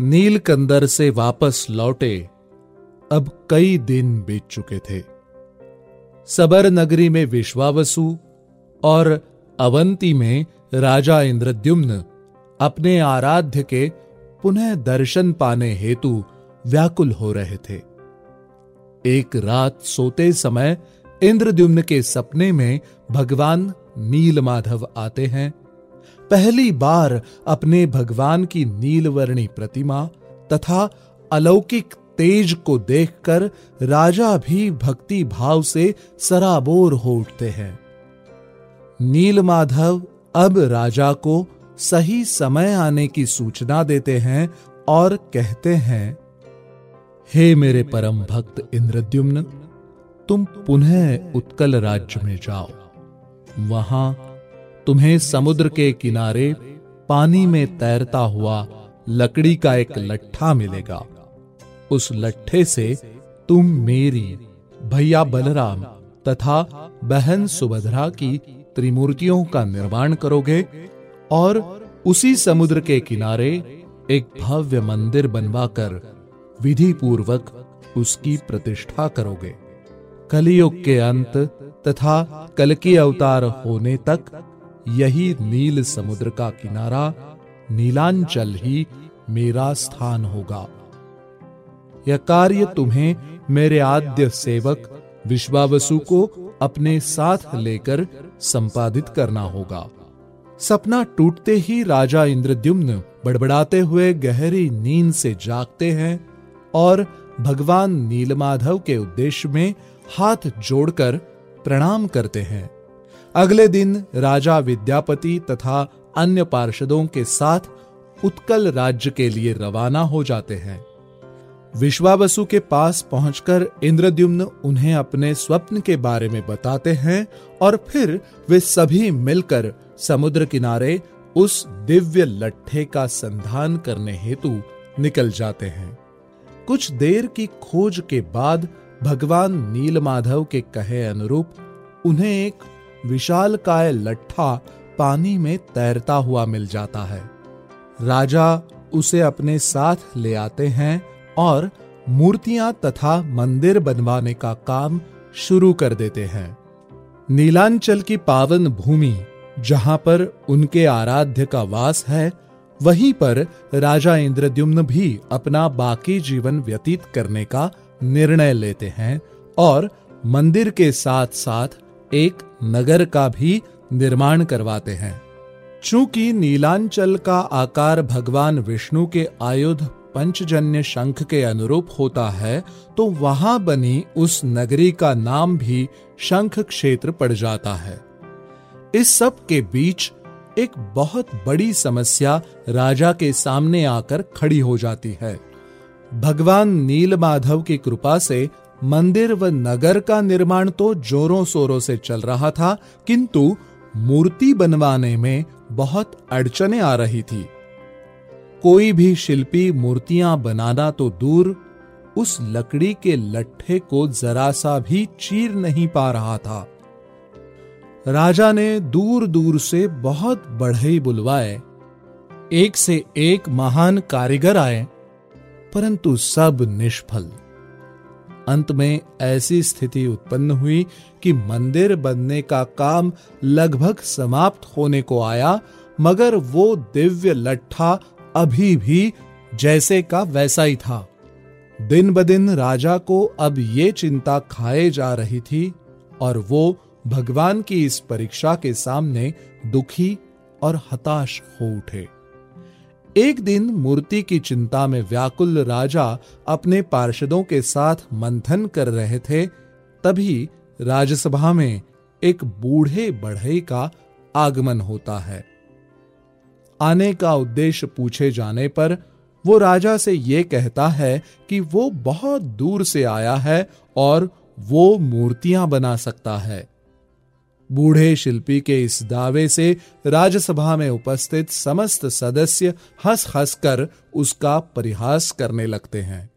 नीलकंदर से वापस लौटे अब कई दिन बीत चुके थे। सबर नगरी में विश्वावसु और अवंती में राजा इंद्रद्युम्न अपने आराध्य के पुनः दर्शन पाने हेतु व्याकुल हो रहे थे। एक रात सोते समय इंद्रद्युम्न के सपने में भगवान नीलमाधव आते हैं पहली बार अपने भगवान की नीलवर्णी प्रतिमा तथा अलौकिक तेज को देखकर राजा भी भक्ति भाव से सराबोर हो उठते हैं। नीलमाधव अब राजा को सही समय आने की सूचना देते हैं और कहते हैं, हे मेरे परम भक्त इंद्रद्युम्न, तुम पुनः उत्कल राज्य में जाओ। वहाँ तुम्हें समुद्र के किनारे पानी में तैरता हुआ लकड़ी का एक लट्ठा मिलेगा। उस लट्ठे से तुम मेरी, भैया बलराम तथा बहन सुभद्रा की त्रिमूर्तियों का निर्माण करोगे और उसी समुद्र के किनारे एक भव्य मंदिर बनवाकर विधि पूर्वक उसकी प्रतिष्ठा करोगे। कलयुग के अंत तथा कल की अवतार होने तक यही नील समुद्र का किनारा, नीलांचल ही मेरा स्थान होगा। यह कार्य तुम्हें मेरे आद्य सेवक विश्वावसु को अपने साथ लेकर संपादित करना होगा। सपना टूटते ही राजा इंद्रद्युम्न बड़बड़ाते हुए गहरी नींद से जागते हैं और भगवान नीलमाधव के उद्देश्य में हाथ जोड़कर प्रणाम करते हैं। अगले दिन राजा विद्यापति तथा अन्य पार्षदों के साथ उत्कल राज्य के लिए रवाना हो जाते हैं। विश्वावसु के पास पहुंचकर इंद्रद्युम्न उन्हें अपने स्वप्न के बारे में बताते हैं और फिर वे सभी मिलकर समुद्र किनारे उस दिव्य लट्ठे का संधान करने हेतु निकल जाते हैं। कुछ देर की खोज के बाद भगवान नीलमाधव के कहे अनुरूप उन्हें एक विशाल काय लट्ठा पानी में तैरता हुआ मिल जाता है। राजा उसे अपने साथ ले आते हैं और मूर्तियाँ तथा मंदिर बनवाने का काम शुरू कर देते हैं। नीलांचल की पावन भूमि, जहाँ पर उनके आराध्य का वास है, वहीं पर राजा इंद्रद्युम्न भी अपना बाकी जीवन व्यतीत करने का निर्णय लेते हैं और मंदिर के साथ साथ एक नगर का भी निर्माण करवाते हैं। चूँकि नीलांचल का आकार भगवान विष्णु के आयुध पंचजन्य शंख के अनुरूप होता है तो वहाँ बनी उस नगरी का नाम भी शंख क्षेत्र पड़ जाता है। इस सब के बीच एक बहुत बड़ी समस्या राजा के सामने आकर खड़ी हो जाती है। भगवान नीलमाधव की कृपा से मंदिर व नगर का निर्माण तो जोरों शोरों से चल रहा था, किंतु मूर्ति बनवाने में बहुत अड़चने आ रही थी। कोई भी शिल्पी मूर्तियाँ बनाना तो दूर, उस लकड़ी के लट्ठे को जरा सा भी चीर नहीं पा रहा था। राजा ने दूर दूर से बहुत बढ़ई बुलवाए। एक से एक महान कारीगर आए, परंतु सब निष्फल। अंत में ऐसी स्थिति उत्पन्न हुई कि मंदिर बनने का काम लगभग समाप्त होने को आया, मगर वो दिव्य लट्ठा अभी भी जैसे का वैसा ही था। दिन ब दिन राजा को अब ये चिंता खाए जा रही थी और वो भगवान की इस परीक्षा के सामने दुखी और हताश हो उठे। एक दिन मूर्ति की चिंता में व्याकुल राजा अपने पार्षदों के साथ मंथन कर रहे थे, तभी राजसभा में एक बूढ़े बढ़ई का आगमन होता है। आने का उद्देश्य पूछे जाने पर वो राजा से ये कहता है कि वो बहुत दूर से आया है और वो मूर्तियाँ बना सकता है। बूढ़े शिल्पी के इस दावे से राज्यसभा में उपस्थित समस्त सदस्य हंस हंस कर उसका परिहास करने लगते हैं।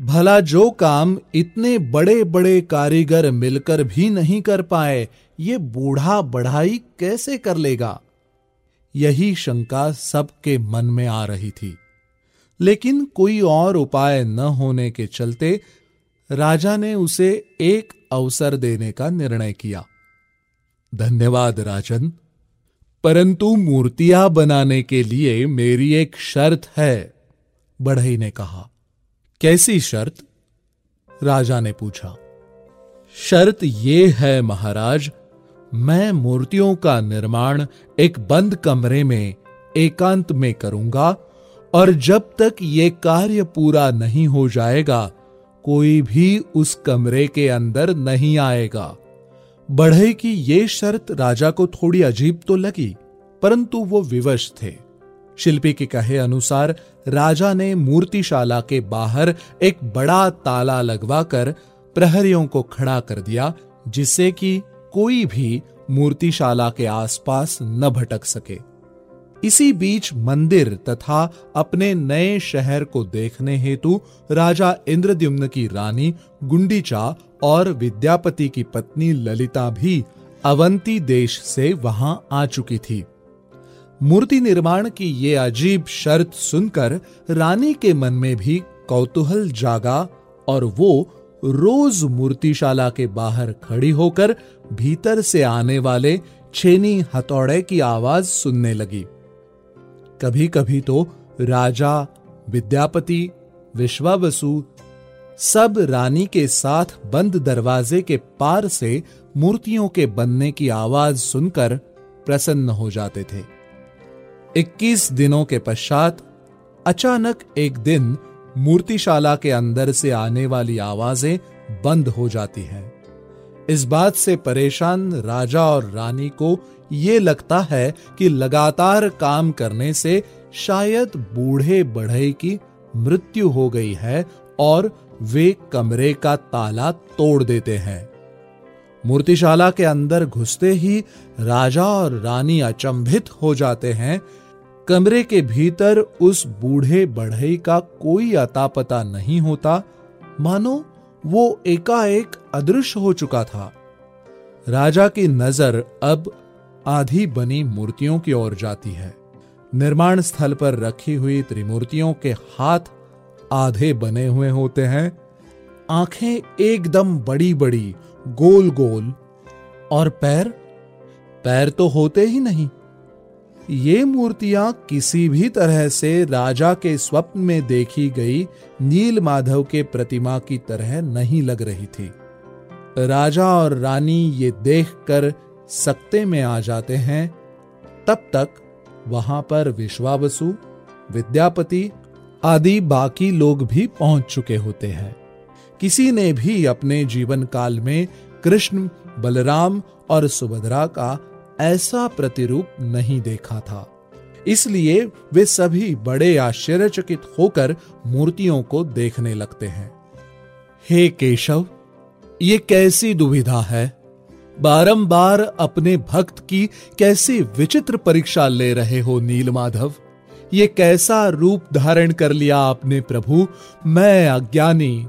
भला जो काम इतने बड़े बड़े कारीगर मिलकर भी नहीं कर पाए, ये बूढ़ा बढ़ाई कैसे कर लेगा? यही शंका सबके मन में आ रही थी। लेकिन कोई और उपाय न होने के चलते राजा ने उसे एक अवसर देने का निर्णय किया। धन्यवाद, राजन। परंतु मूर्तियाँ बनाने के लिए मेरी एक शर्त है बढ़ई ने कहा। कैसी शर्त? राजा ने पूछा। शर्त यह है, महाराज, मैं मूर्तियों का निर्माण एक बंद कमरे में, एकांत में करूँगा, और जब तक ये कार्य पूरा नहीं हो जाएगा, कोई भी उस कमरे के अंदर नहीं आएगा। बढ़ई की ये शर्त राजा को थोड़ी अजीब तो लगी, परंतु वो विवश थे। शिल्पी के कहे अनुसार राजा ने मूर्तिशाला के बाहर एक बड़ा ताला लगवाकर प्रहरियों को खड़ा कर दिया, जिससे कि कोई भी मूर्तिशाला के आसपास न भटक सके। इसी बीच मंदिर तथा अपने नए शहर को देखने हेतु राजा इंद्रद्युम्न की रानी गुंडीचा और विद्यापति की पत्नी ललिता भी अवंती देश से वहाँ आ चुकी थी। मूर्ति निर्माण की ये अजीब शर्त सुनकर रानी के मन में भी कौतूहल जागा और वो रोज मूर्तिशाला के बाहर खड़ी होकर भीतर से आने वाले छेनी हथौड़े की आवाज़ सुनने लगी। कभी कभी तो राजा, विद्यापति, विश्वावसु सब रानी के साथ बंद दरवाजे के पार से मूर्तियों के बनने की आवाज़ सुनकर प्रसन्न हो जाते थे। 21 दिनों के पश्चात अचानक एक दिन मूर्तिशाला के अंदर से आने वाली आवाज़ें बंद हो जाती हैं। इस बात से परेशान राजा और रानी को ये लगता है कि लगातार काम करने से शायद बूढ़े बढ़े की मृत्यु हो गई है और वे कमरे का ताला तोड़ देते हैं। मूर्तिशाला के अंदर घुसते ही राजा और रानी अचंभित हो जाते हैं। कमरे के भीतर उस बूढ़े बढ़ई का कोई अता पता नहीं होता। मानो वो एकाएक अदृश्य हो चुका था। राजा की नज़र अब आधी बनी मूर्तियों की ओर जाती है। निर्माण स्थल पर रखी हुई त्रिमूर्तियों के हाथ आधे बने हुए होते हैं। आँखें एकदम बड़ी बड़ी गोल गोल और पैर? पैर तो होते ही नहीं। ये मूर्तियाँ किसी भी तरह से राजा के स्वप्न में देखी गई नील माधव के प्रतिमा की तरह नहीं लग रही थी। राजा और रानी ये देखकर सकते में आ जाते हैं। तब तक वहाँ पर विश्वावसु, विद्यापति आदि बाकी लोग भी पहुँच चुके होते हैं। किसी ने भी अपने जीवन काल में कृष्ण, बलराम और सुभद्रा का ऐसा प्रतिरूप नहीं देखा था। इसलिए वे सभी बड़े आश्चर्यचकित होकर मूर्तियों को देखने लगते हैं। हे केशव, ये कैसी दुविधा है? बारंबार अपने भक्त की कैसी विचित्र परीक्षा ले रहे हो नीलमाधव? माधव ये कैसा रूप धारण कर लिया आपने प्रभु? मैं अज्ञानी।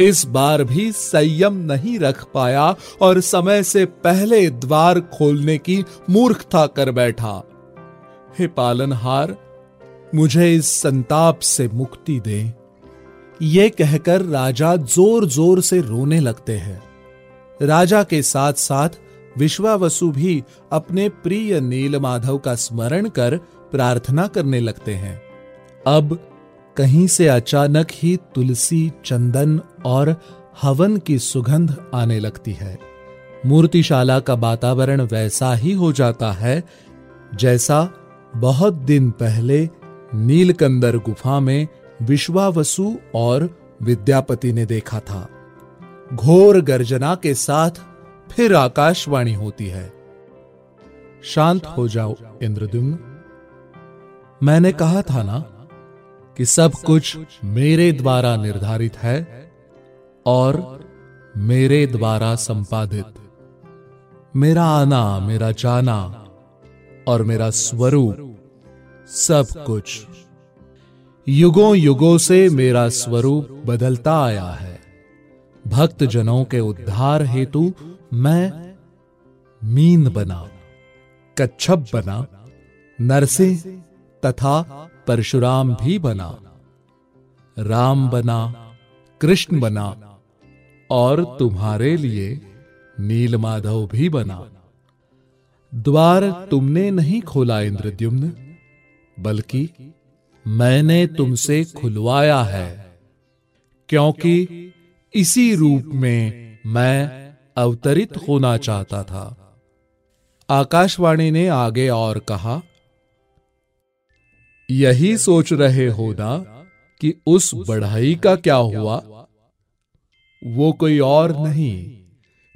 इस बार भी संयम नहीं रख पाया और समय से पहले द्वार खोलने की मूर्खता कर बैठा। हे पालनहार, मुझे इस संताप से मुक्ति दे। ये कहकर राजा ज़ोर ज़ोर से रोने लगते हैं। राजा के साथ साथ विश्वावसु भी अपने प्रिय नीलमाधव का स्मरण कर प्रार्थना करने लगते हैं। अब कहीं से अचानक ही तुलसी, चंदन और हवन की सुगंध आने लगती है। मूर्तिशाला का वातावरण वैसा ही हो जाता है जैसा बहुत दिन पहले नीलकंदर गुफा में विश्वावसु और विद्यापति ने देखा था। घोर गर्जना के साथ फिर आकाशवाणी होती है। शांत हो जाओ, इंद्रद्युम्न। मैंने कहा था ना कि सब कुछ मेरे द्वारा निर्धारित है और मेरे द्वारा संपादित। मेरा आना, मेरा जाना और मेरा स्वरूप सब कुछ। युगों युगों से मेरा स्वरूप बदलता आया है। भक्त जनों के उद्धार हेतु मैं मीन बना, कच्छप बना नरसिंह तथा परशुराम भी बना। राम बना, कृष्ण बना, और तुम्हारे लिए नीलमाधव भी बना। द्वार तुमने नहीं खोला, इंद्रद्युम्न, बल्कि मैंने तुमसे खुलवाया है, क्योंकि इसी रूप में मैं अवतरित होना चाहता था। आकाशवाणी ने आगे और कहा, यही सोच रहे हो ना कि उस बढ़ाई का क्या हुआ? वो कोई और नहीं।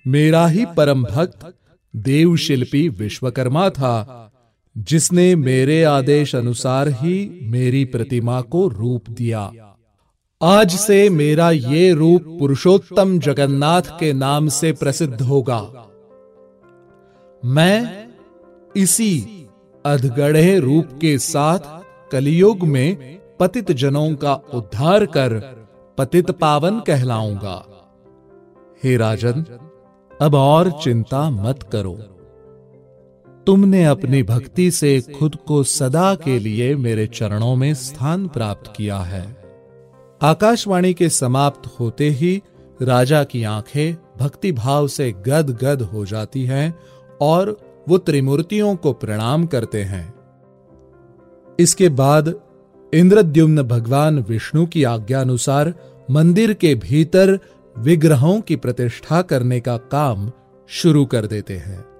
मेरा ही परम भक्त, देवशिल्पी विश्वकर्मा था, जिसने मेरे आदेश अनुसार ही मेरी प्रतिमा को रूप दिया। आज से मेरा ये रूप पुरुषोत्तम जगन्नाथ के नाम से प्रसिद्ध होगा। मैं इसी अधगढ़े रूप के साथ कलयुग में पतित जनों का उद्धार कर पतित पावन कहलाऊँगा। हे राजन, अब और चिंता मत करो। तुमने अपनी भक्ति से खुद को सदा के लिए मेरे चरणों में स्थान प्राप्त किया है। आकाशवाणी के समाप्त होते ही राजा की आँखें भक्ति भाव से गद गद हो जाती हैं और वो त्रिमूर्तियों को प्रणाम करते हैं। इसके बाद इंद्रद्युम्न भगवान विष्णु की आज्ञा अनुसार मंदिर के भीतर विग्रहों की प्रतिष्ठा करने का काम शुरू कर देते हैं।